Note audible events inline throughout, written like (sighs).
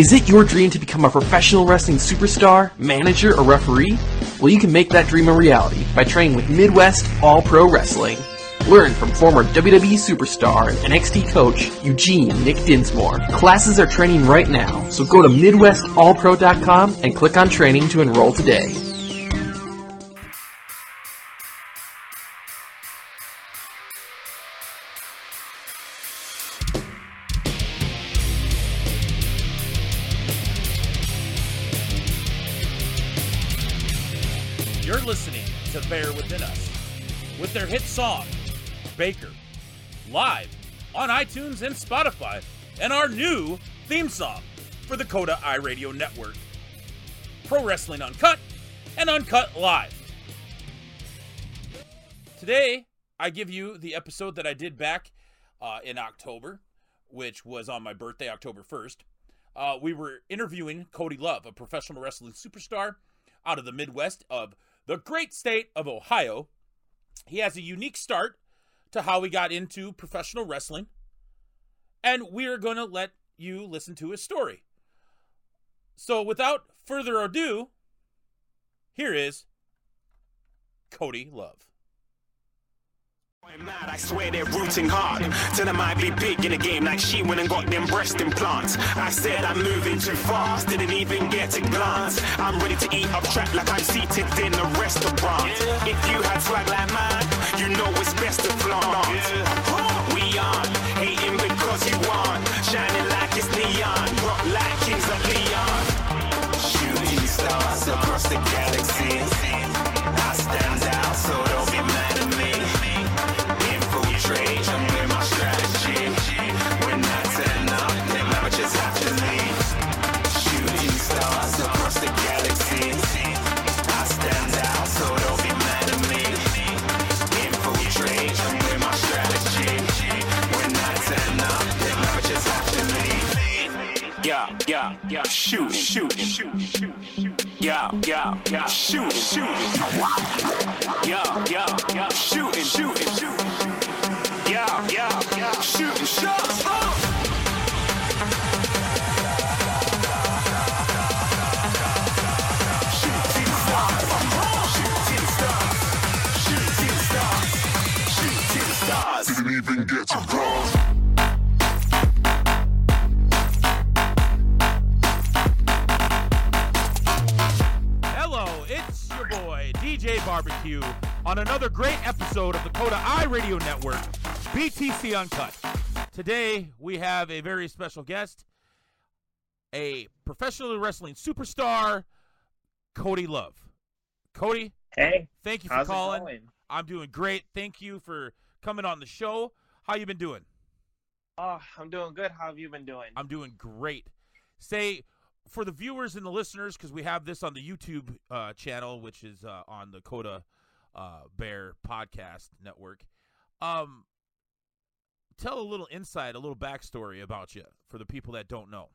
Is it your dream to become a professional wrestling superstar, manager, or referee? Well, you can make that dream a reality by training with Midwest All Pro Wrestling. Learn from former WWE superstar and NXT coach Eugene Nick Dinsmore. Classes are training right now, so go to MidwestAllPro.com and click on training to enroll today. Song, Baker, live on iTunes and Spotify, and our new theme song for the Coda iRadio Network. Pro Wrestling Uncut and Uncut Live. Today, I give you the episode that I did back uh, in October, which was on my birthday, October 1st. Uh, we were interviewing Cody Love, a professional wrestling superstar out of the Midwest of the great state of Ohio. He has a unique start to how he got into professional wrestling, and we're going to let you listen to his story. So, without further ado, here is Cody Love. I'm I swear they're rooting hard. Tell them I be big in game like she went and got them breast implants. I said I'm moving too fast, didn't even get a glance. I'm ready to eat up track like I'm seated in a restaurant. If you had swag like mine, yeah, yeah, shoot, shoot, shoot, shoot, shoot. Yeah, yeah, yeah, shoot, shoot. Yeah, yeah, yeah, shooting, shooting, shooting. Yeah, yeah, yeah, shooting shots. Oh! Shooting shooting shooting shooting stars. Didn't even get to on another great episode of the Coda i Radio Network, BTC Uncut. Today, we have a very special guest, a professional wrestling superstar, Cody Love. Cody, Hey, thank you for calling. going? I'm doing great. Thank you for coming on the show. How you been doing? Oh, I'm doing good. How have you been doing? I'm doing great. Say for the viewers and the listeners, because we have this on the YouTube uh, channel, which is uh, on the Coda uh, Bear Podcast Network. Um, tell a little insight, a little backstory about you for the people that don't know.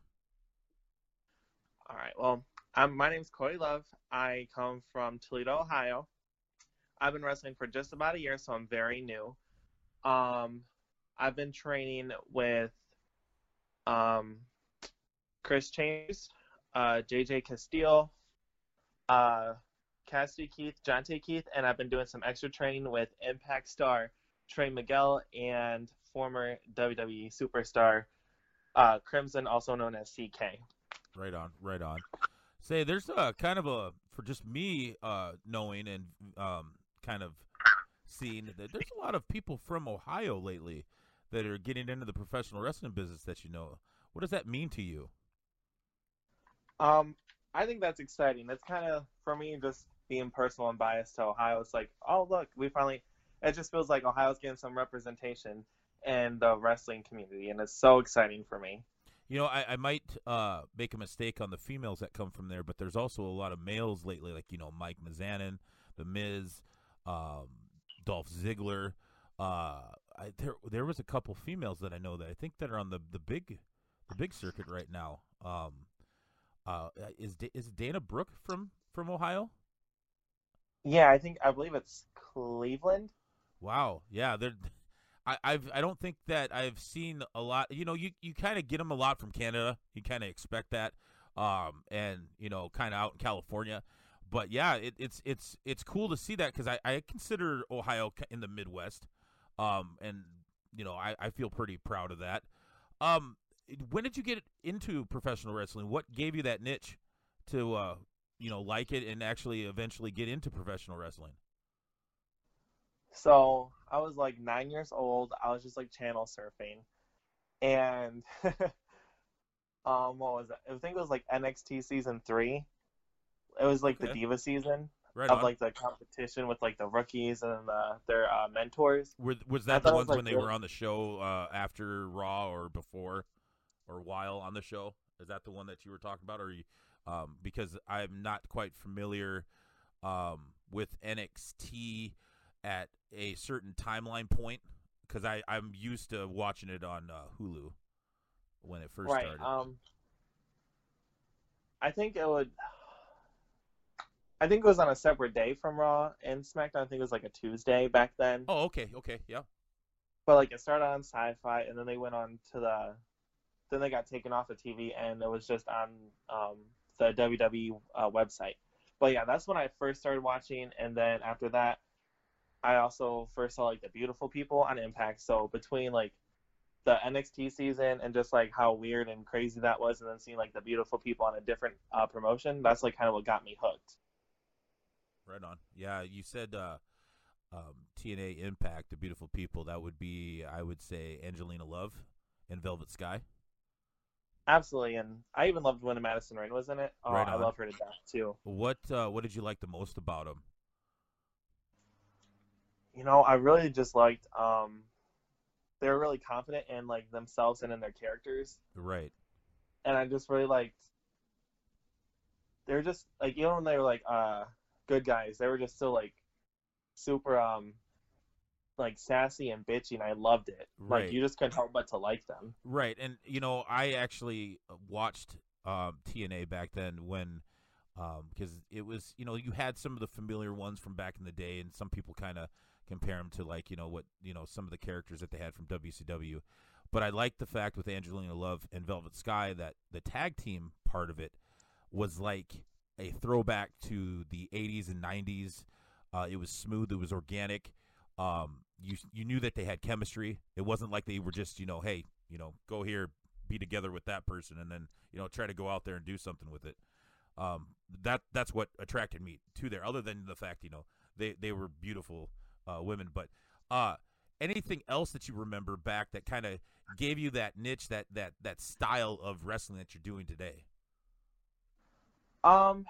All right. Well, I'm, my name's Cody Love. I come from Toledo, Ohio. I've been wrestling for just about a year, so I'm very new. Um, I've been training with um, Chris Chambers, uh, JJ Castile, uh, Cassidy Keith, John T. Keith, and I've been doing some extra training with Impact star Trey Miguel and former WWE superstar uh, Crimson, also known as CK. Right on, right on. Say, there's a kind of a for just me uh, knowing and um, kind of seeing that there's a lot of people from Ohio lately that are getting into the professional wrestling business that you know. What does that mean to you? Um, I think that's exciting. It's kind of for me just being personal and biased to Ohio. It's like, oh look, we finally. It just feels like Ohio's getting some representation in the wrestling community, and it's so exciting for me. You know, I, I might uh, make a mistake on the females that come from there, but there's also a lot of males lately, like you know Mike Mizanin, The Miz, um, Dolph Ziggler. Uh, I, there there was a couple females that I know that I think that are on the, the big the big circuit right now. Um, uh, is is Dana Brooke from from Ohio? Yeah, I think I believe it's Cleveland. Wow, yeah, they're. I, I've I don't think that I've seen a lot. You know, you you kind of get them a lot from Canada. You kind of expect that, um, and you know, kind of out in California. But yeah, it, it's it's it's cool to see that because I, I consider Ohio in the Midwest, um, and you know I, I feel pretty proud of that. Um, when did you get into professional wrestling? What gave you that niche to uh, you know like it and actually eventually get into professional wrestling? So I was like nine years old. I was just like channel surfing, and (laughs) um, what was it? I think it was like NXT season three. It was like Okay. the Diva season Right of on. like the competition with like the rookies and the, their uh, mentors. Were, was I that the ones was, when they were on the show uh, after Raw or before or while on the show? Is that the one that you were talking about, or you, um, because I'm not quite familiar um, with NXT at a certain timeline point because I I'm used to watching it on uh, Hulu when it first right. started. Um, I think it would. I think it was on a separate day from Raw and SmackDown. I think it was like a Tuesday back then. oh, okay, okay, yeah, But like it started on Sci-Fi, and then they went on to the, then they got taken off the TV, and it was just on um, the WWE uh, website. But yeah, that's when I first started watching, and then after that, I also first saw like the beautiful people on Impact. So between like the NXT season and just like how weird and crazy that was, and then seeing like the beautiful people on a different uh, promotion, that's like kind of what got me hooked. right on. Yeah, you said uh, um, TNA Impact, the beautiful people. That would be, I would say, Angelina Love and Velvet Sky. Absolutely, and I even loved when Madison Rayne was in it. Oh, Right I love her to death too. What uh, what did you like the most about him? you know, I really just liked um they were really confident in like themselves and in their characters. Right. And I just really liked they were just like even when they were like uh good guys, they were just still like super um like sassy and bitchy and I loved it. Right. Like you just couldn't help but to like them. Right. And you know, I actually watched um, TNA back then when because it was you know you had some of the familiar ones from back in the day, and some people kind of compare them to like you know what you know some of the characters that they had from WCW. But I like the fact with Angelina Love and Velvet Sky that the tag team part of it was like a throwback to the 80s and 90s. Uh, it was smooth. It was organic. Um, you you knew that they had chemistry. It wasn't like they were just you know, hey, you know, go here, be together with that person, and then you know try to go out there and do something with it. Um, that that's what attracted me to there. Other than the fact you know they they were beautiful uh, women, but uh, anything else that you remember back that kind of gave you that niche, that that that style of wrestling that you're doing today? Um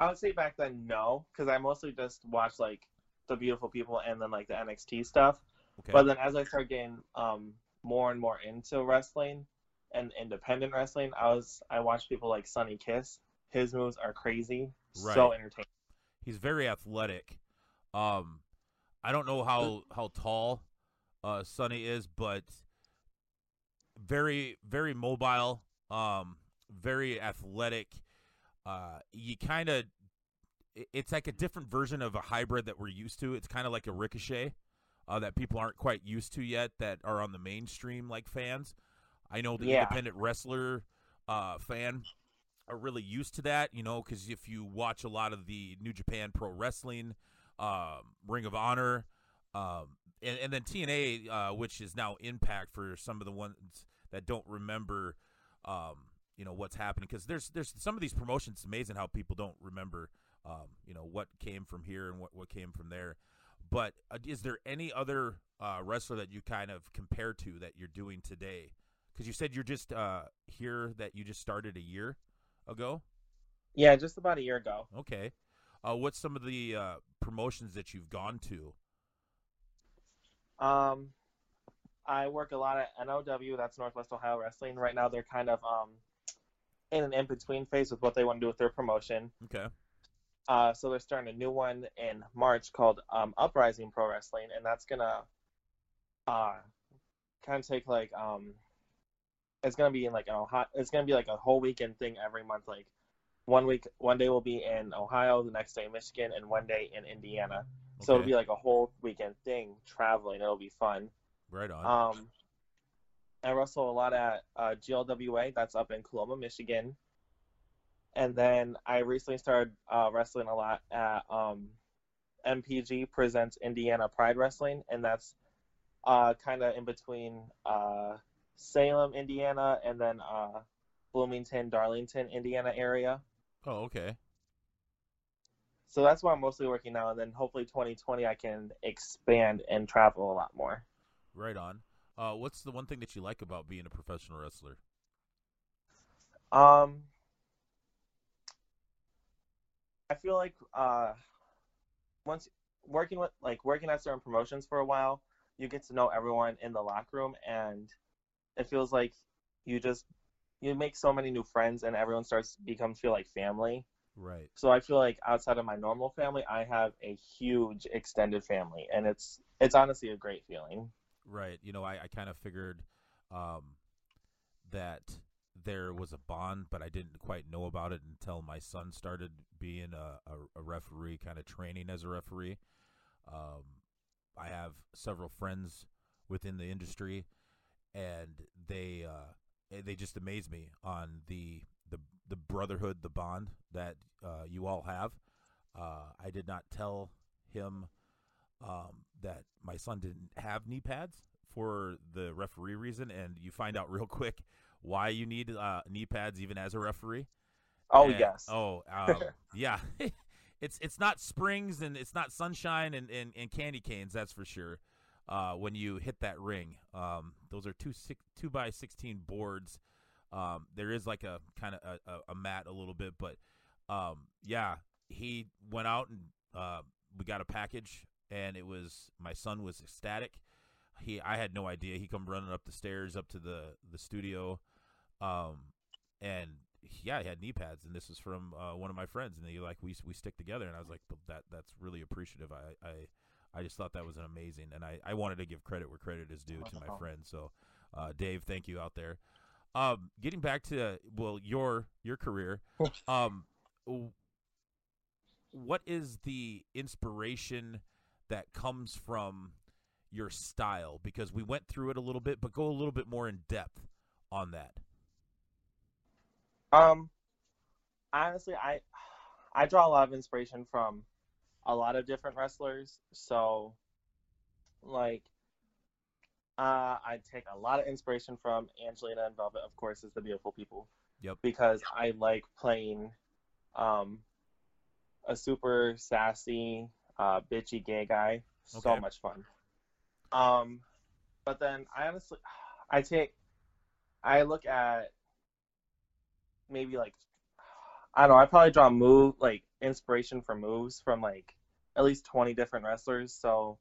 I would say back then no, because I mostly just watched like the beautiful people and then like the NXT stuff. Okay. But then as I started getting um, more and more into wrestling and independent wrestling, I was I watched people like Sonny Kiss. His moves are crazy, so entertaining. He's very athletic. Um, I don't know how how tall uh, Sonny is, but very very mobile. Um, very athletic. Uh, you kind of it's like a different version of a hybrid that we're used to. It's kind of like a ricochet uh, that people aren't quite used to yet that are on the mainstream like fans. I know the Yeah. independent wrestler uh, fan are really used to that, you know, because if you watch a lot of the New Japan Pro Wrestling, um, Ring of Honor, um, and, and then TNA, uh, which is now Impact for some of the ones that don't remember, um, you know, what's happening. Because there's there's some of these promotions. It's amazing how people don't remember, um, you know, what came from here and what what came from there. But uh, is there any other uh, wrestler that you kind of compare to that you're doing today? Because you said you're just uh, here that you just started a year ago. Yeah, just about a year ago. Okay. Uh, what's some of the uh, promotions that you've gone to? Um, I work a lot at NOW. That's Northwest Ohio Wrestling. Right now, they're kind of um in an in between phase with what they want to do with their promotion. Okay. Uh, so they're starting a new one in March called um, Uprising Pro Wrestling, and that's gonna uh, kind of take like um, it's gonna be in like an Ohio. It's gonna be like a whole weekend thing every month. Like one week, one day will be in Ohio, the next day in Michigan, and one day in Indiana. So it'll be like a whole weekend thing, traveling. It'll be fun. Right on. Um, I wrestle a lot at uh, GLWA. That's up in Coloma, Michigan. And then I recently started uh, wrestling a lot at um, MPG presents Indiana Pride Wrestling, and that's uh, kind of in between uh, Salem, Indiana, and then uh, Bloomington, Darlington, Indiana area. oh, okay. So that's where I'm mostly working now, and then hopefully 2020 I can expand and travel a lot more. Right on. Uh, what's the one thing that you like about being a professional wrestler? Um, I feel like uh, once working with like working at certain promotions for a while, you get to know everyone in the locker room, and it feels like you just you make so many new friends, and everyone starts to become feel like family. Right. So I feel like outside of my normal family, I have a huge extended family, and it's it's honestly a great feeling. Right. You know, I, I kind of figured um, that there was a bond, but I didn't quite know about it until my son started being a, a, a referee, kind of training as a referee. Um, I have several friends within the industry, and they uh, they just amaze me on the the the brotherhood, the bond that uh, you all have. Uh, I did not tell him um, that my son didn't have knee pads for the referee reason, and you find out real quick why you need uh, knee pads even as a referee. Oh And- yes. Oh, (laughs) um, yeah. (laughs) it's it's not springs and it's not sunshine and, and, and candy canes. That's for sure. Uh, when you hit that ring, um, those are two six, two by sixteen boards. Um, there is like a kind of a, a, a mat a little bit, but um, yeah, he went out and uh, we got a package, and it was my son was ecstatic. He I had no idea. He come running up the stairs up to the the studio, um, and yeah, he had knee pads, and this was from uh, one of my friends, and they like we we stick together, and I was like, that that's really appreciative. I I, I just thought that was an amazing, and I I wanted to give credit where credit is due to my friend. So, uh, Dave, thank you out there. Um, getting back to well your your career, (laughs) um, what is the inspiration that comes from your style? Because we went through it a little bit, but go a little bit more in depth on that. Um, honestly, I I draw a lot of inspiration from a lot of different wrestlers. So, like, uh, I take a lot of inspiration from Angelina and Velvet, of course, is the beautiful people. Yep. Because I like playing, um, a super sassy, uh, bitchy gay guy. Okay. So much fun. Um, but then I honestly, I take, I look at maybe like I don't know, I probably draw move like inspiration for moves from like at least twenty different wrestlers. So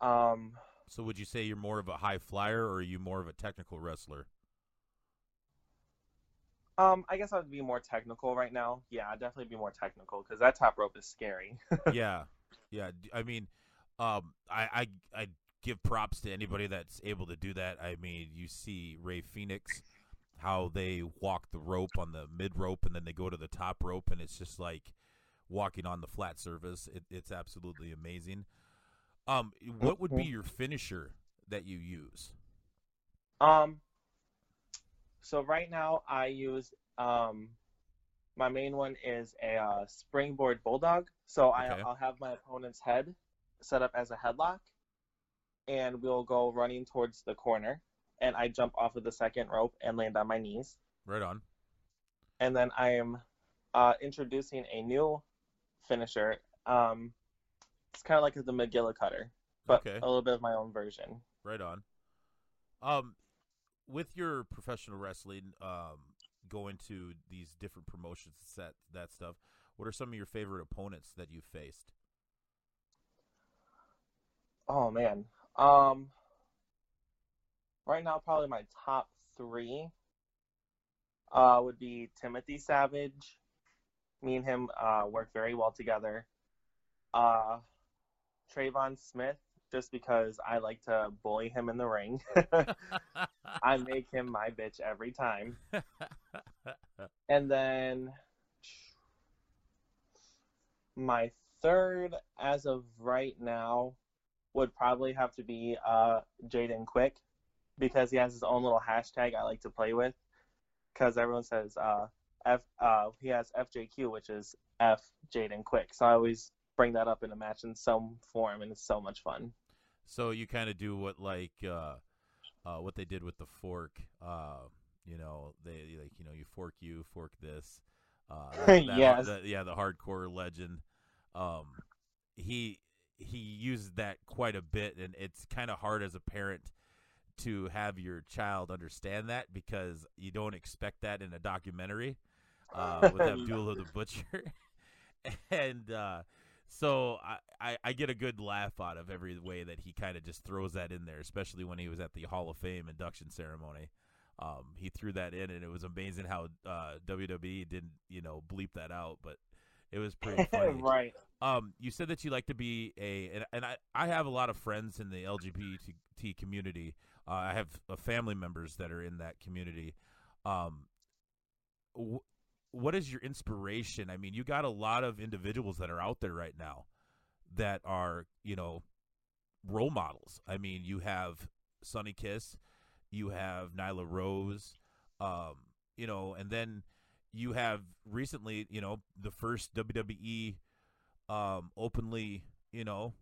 um So would you say you're more of a high flyer or are you more of a technical wrestler? um I guess I'd be more technical right now. Yeah, I'd definitely be more technical because that top rope is scary. (laughs) yeah. Yeah. I mean, um, I, I, I give props to anybody that's able to do that. I mean, you see Rey Fenix, how they walk the rope on the mid rope and then they go to the top rope and it's just like walking on the flat surface. It, it's absolutely amazing. Um, what would be your finisher that you use? um so right now I use um my main one is a uh, springboard bulldog. So Okay. I, I'll have my opponent's head set up as a headlock, and we'll go running towards the corner, and I jump off of the second rope and land on my knees. Right on. and then I am uh, introducing a new finisher. Um, it's kind of like the McGillicutter, but Okay. a little bit of my own version. Right on. Um, with your professional wrestling, um, going to these different promotions, set that stuff. What are some of your favorite opponents that you've faced? Oh man, um, right now probably my top three uh, would be Timothy Savage. Me and him uh, work very well together. Uh, Trayvon Smith, just because I like to bully him in the ring. (laughs) I make him my bitch every time. (laughs) And then my third, as of right now, would probably have to be uh, Jaden Quick because he has his own little hashtag I like to play with. Because everyone says uh, F, uh, he has FJQ, which is F Jaden Quick. So I always bring that up in a match in some form, and it's so much fun. So you kind of do what like uh, uh, what they did with the fork. Uh, you know, they like you know you fork you, fork this. Uh, that, (laughs) that- Yes. the- yeah, the hardcore legend. Um, he he uses that quite a bit, and it's kind of hard as a parent to have your child understand that because you don't expect that in a documentary uh, (laughs) with Abdullah the Butcher, (laughs) and uh, so I, I, I get a good laugh out of every way that he kind of just throws that in there, especially when he was at the Hall of Fame induction ceremony. Um, he threw that in, and it was amazing how uh, WWE didn't, you know, bleep that out, but it was pretty (laughs) funny. right. Um, you said that you like to be a, and, and I, I have a lot of friends in the LGBT community. Uh, I have uh, family members that are in that community. Um, wh- what is your inspiration? I mean, you got a lot of individuals that are out there right now that are, you know, role models. I mean, you have Sonny Kiss, you have Nyla Rose, um, you know, and then you have recently, you know, the first WWE um, openly, you know,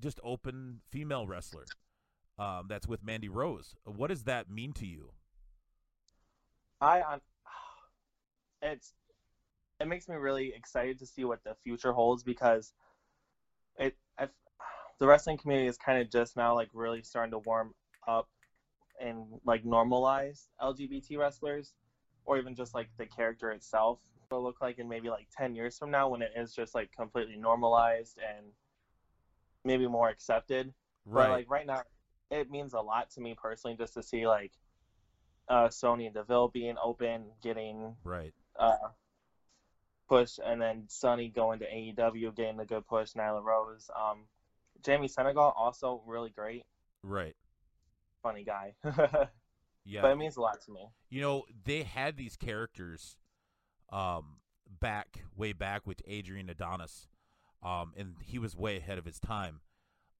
just open female wrestler. Um, that's with Mandy Rose. What does that mean to you? I on (sighs) it's it makes me really excited to see what the future holds because it i the wrestling community is kind of just now like really starting to warm up and like normalize LGBT wrestlers or even just like the character itself will look like in maybe like 10 years from now when it is just like completely normalized and maybe more accepted but like right now, it means a lot to me personally just to see like uh, Sonya Deville being open, getting right. uh, push, and then Sonny going to AEW, getting a good push. Nyla Rose, um, Jamie Senegal also really great, Right. funny guy. (laughs) Yeah, but it means a lot to me. you know, they had these characters um back way back with Adrian Adonis. Um and he was way ahead of his time.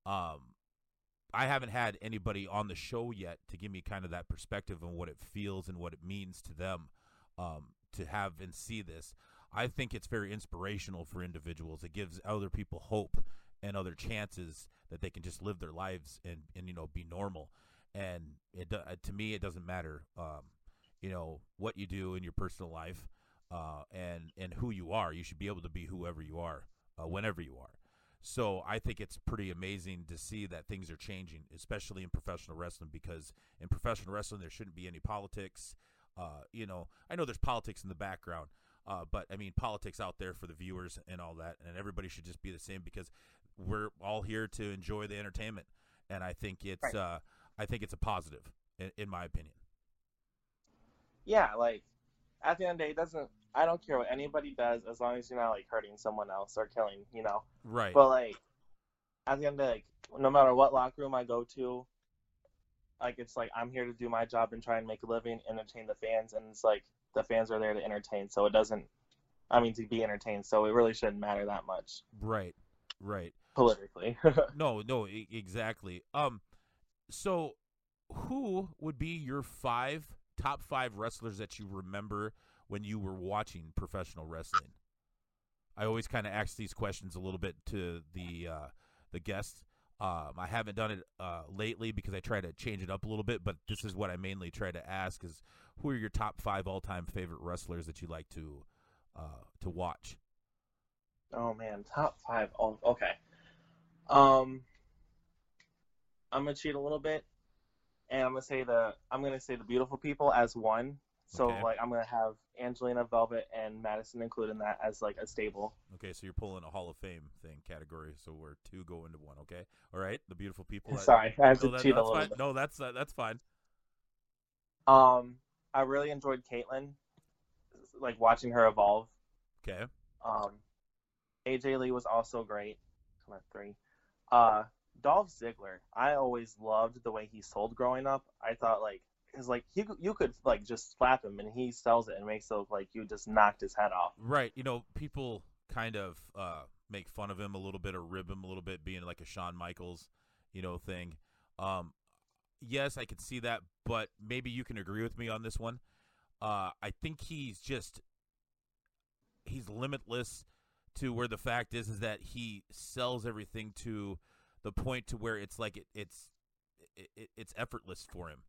Um I haven't had anybody on the show yet to give me kind of that perspective on what it feels and what it means to them um to have and see this. I think it's very inspirational for individuals. It gives other people hope and other chances that they can just live their lives and and you know be normal. And it uh, to me it doesn't matter um you know what you do in your personal life uh, and and who you are. You should be able to be whoever you are, uh, whenever you are. So I think it's pretty amazing to see that things are changing, especially in professional wrestling. Because in professional wrestling, there shouldn't be any politics. Uh, you know, I know there's politics in the background, uh, but I mean politics out there for the viewers and all that, and everybody should just be the same because we're all here to enjoy the entertainment, and I think it's Right. uh, I think it's a positive, in, in my opinion. Yeah, like at the end of the day, it doesn't. I don't care what anybody does as long as you're not like hurting someone else or killing, you know. Right. But like at the end of like, no matter what locker room I go to, like it's like I'm here to do my job and try and make a living, entertain the fans, and it's like the fans are there to entertain. So it doesn't. I mean, to be entertained. So it really shouldn't matter that much right. Right. politically. (laughs) No, no, e- exactly. Um, so who would be your five top five wrestlers that you remember when you were watching professional wrestling? I always kind of ask these questions a little bit to the uh, the guests. Um, I haven't done it uh, lately because I try to change it up a little bit, but this is what I mainly try to ask: is who are your top five all time favorite wrestlers that you like to uh, to watch? oh man, top five. Oh, okay. Um, I'm gonna cheat a little bit, and I'm gonna say the I'm gonna say the beautiful people as one. So Okay. like I'm gonna have Angelina Velvet and Madison included in that as like a stable. Okay, so you're pulling a Hall of Fame thing category, so we're two go into one. Okay, all right. The beautiful people. Sorry, I have No, to that- cheat a little fine. bit. No, that's uh, that's fine. Um, I really enjoyed Kaitlyn, like watching her evolve. Okay. Um, AJ Lee was also great. Come on, three. Uh, Dolph Ziggler. I always loved the way he sold growing up. I thought like is like he you could like just slap him and he sells it and makes it look like you just knocked his head off. Right. You know, people kind of uh, make fun of him a little bit or rib him a little bit, being like a Shawn Michaels, you know, thing. Um, yes, I can see that, but maybe you can agree with me on this one. Uh, I think he's just he's limitless to where the fact is is that he sells everything to the point to where it's like it, it's it, it's effortless for him.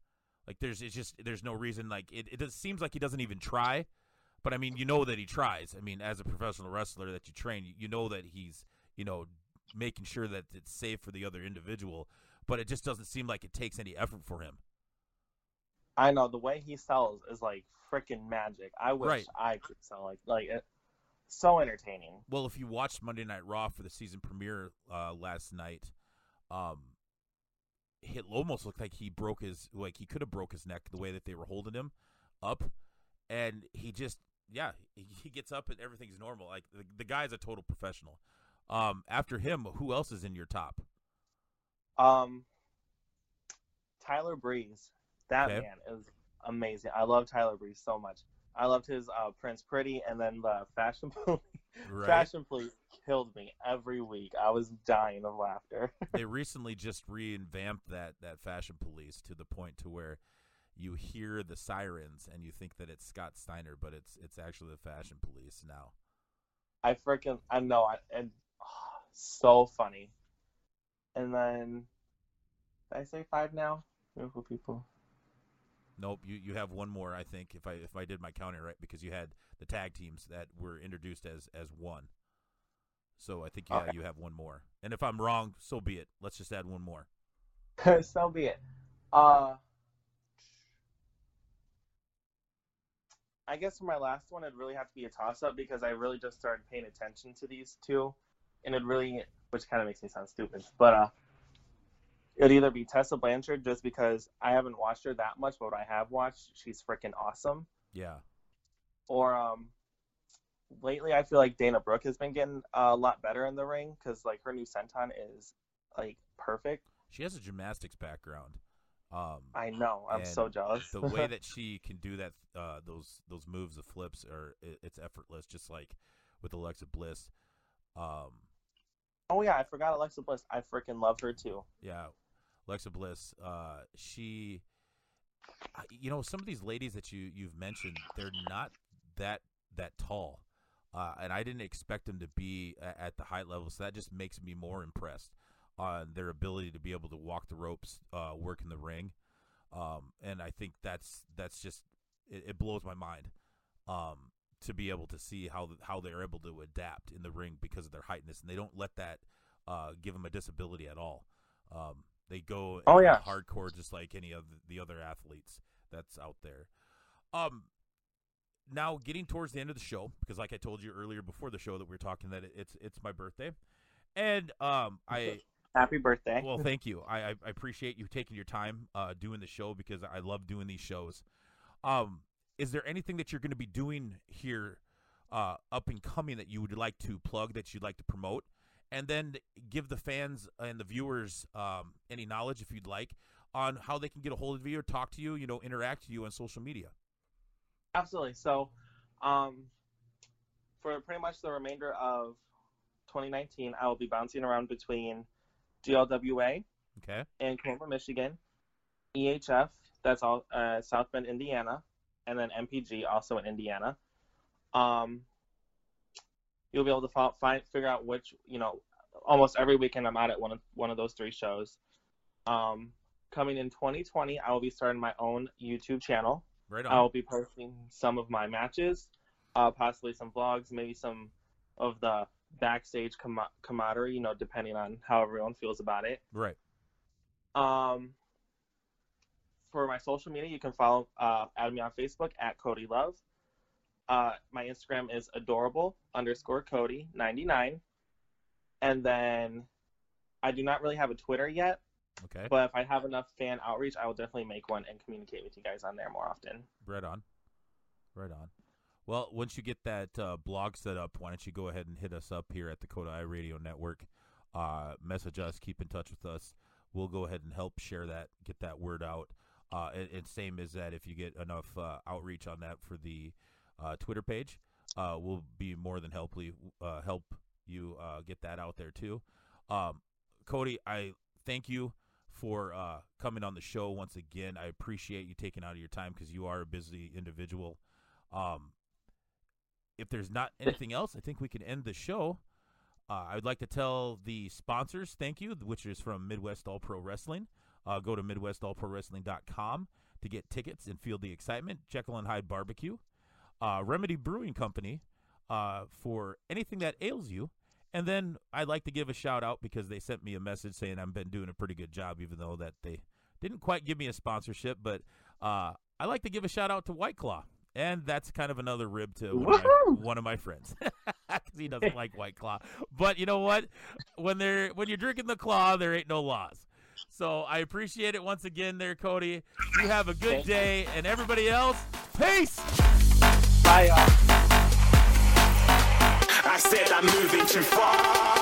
Like there's it's just there's no reason like it it just seems like he doesn't even try. But I mean, you know that he tries. I mean, as a professional wrestler that you train, you know that he's, you know, making sure that it's safe for the other individual, but it just doesn't seem like it takes any effort for him. I know the way he sells is like freaking magic. I wish Right. I could sell like like it, so entertaining. Well, if you watched Monday Night Raw for the season premiere uh, last night, um, it almost looked like he broke his like he could have broke his neck the way that they were holding him up, and he just yeah he, he gets up and everything's normal. Like the, the guy's a total professional. Um, after him, who else is in your top? Um, Tyler Breeze, that Okay. man is amazing. I love Tyler Breeze so much. I loved his uh, Prince Pretty, and then the Fashion Police. (laughs) Right. Fashion Police killed me every week. I was dying of laughter. (laughs) they recently just revamped that that fashion police to the point to where you hear the sirens and you think that it's Scott Steiner, but it's it's actually the fashion police now. I freaking I know I and oh, (sighs) so funny. And then did I say five now? Beautiful people. Nope, you, you have one more, I think, if I if I did my counting right, because you had the tag teams that were introduced as as one. So I think yeah, Okay. you have one more. And if I'm wrong, so be it. Let's just add one more. (laughs) so be it. Uh, I guess for my last one, it'd really have to be a toss up because I really just started paying attention to these two, and it really, which kind of makes me sound stupid, but uh, it'd either be Tessa Blanchard just because I haven't watched her that much, but what I have watched, she's freaking awesome, Yeah. or um, lately I feel like Dana Brooke has been getting a lot better in the ring because like her new senton is like perfect. She has a gymnastics background. Um I know, I'm so jealous. the way (laughs) that she can do that uh those those moves the flips are it, it's effortless just like with Alexa Bliss. Um Oh yeah, I forgot Alexa Bliss. I freaking love her too. Yeah, Alexa Bliss. Uh, she, you know, some of these ladies that you you've mentioned, they're not that that tall, uh, and I didn't expect them to be at the height level. So that just makes me more impressed on their ability to be able to walk the ropes, uh, work in the ring, um, and I think that's that's just it, it blows my mind. Um, to be able to see how how they're able to adapt in the ring because of their heightness, and they don't let that uh, give them a disability at all. Um, they go Oh, yeah. hardcore just like any of the other athletes that's out there. Um, now getting towards the end of the show because, like I told you earlier before the show that we are talking that it's it's my birthday, and um, I (laughs) Happy birthday. well, thank you. I, I appreciate you taking your time uh, doing the show because I love doing these shows. Um, is there anything that you're going to be doing here, uh, up and coming that you would like to plug that you'd like to promote, and then give the fans and the viewers um, any knowledge if you'd like on how they can get a hold of you or talk to you, you know, interact with you on social media. Absolutely. So, um, for pretty much the remainder of 2019, I will be bouncing around between GLWA Okay. in Cromer, Michigan, EHF, that's all uh, South Bend, Indiana, and then MPG, also in Indiana. Um, you'll be able to find figure out which you know. Almost every weekend, I'm out at one of one of those three shows. Um, coming in 2020, I will be starting my own YouTube channel. Right on. I will be posting some of my matches, uh, possibly some vlogs, maybe some of the backstage com- camaraderie, you know, depending on how everyone feels about it. Right. Um, for my social media, you can follow, uh, add me on Facebook at Cody Love. Uh, my Instagram is adorable underscore Cody 99. And then I do not really have a Twitter yet, Okay. but if I have enough fan outreach, I will definitely make one and communicate with you guys on there more often. Right on. Right on. Well, once you get that uh, blog set up, why don't you go ahead and hit us up here at the Coda I Radio Network? Uh, message us, keep in touch with us. We'll go ahead and help share that, get that word out. Uh, and, and same as that, if you get enough uh, outreach on that for the uh, Twitter page, uh, we'll be more than helpfully uh, help you uh, get that out there too. Um, Cody, I thank you for uh, coming on the show once again. I appreciate you taking out of your time because you are a busy individual. Um, if there's not anything else, I think we can end the show. Uh, I would like to tell the sponsors thank you, which is from Midwest All Pro Wrestling. Uh, go to MidwestAllProWrestling.com to get tickets and feel the excitement. Jekyll and Hyde Barbecue, uh, Remedy Brewing Company uh, for anything that ails you. And then I'd like to give a shout out because they sent me a message saying I've been doing a pretty good job, even though that they didn't quite give me a sponsorship. But uh, I like to give a shout out to White Claw. And that's kind of another rib to one of, my, one of my friends (laughs) because he doesn't like White Claw. But you know what? When they're when you're drinking the claw, there ain't no laws. So I appreciate it once again, there, Cody. You have a good day, and everybody else, peace. Bye, y'all. Said I'm moving too far.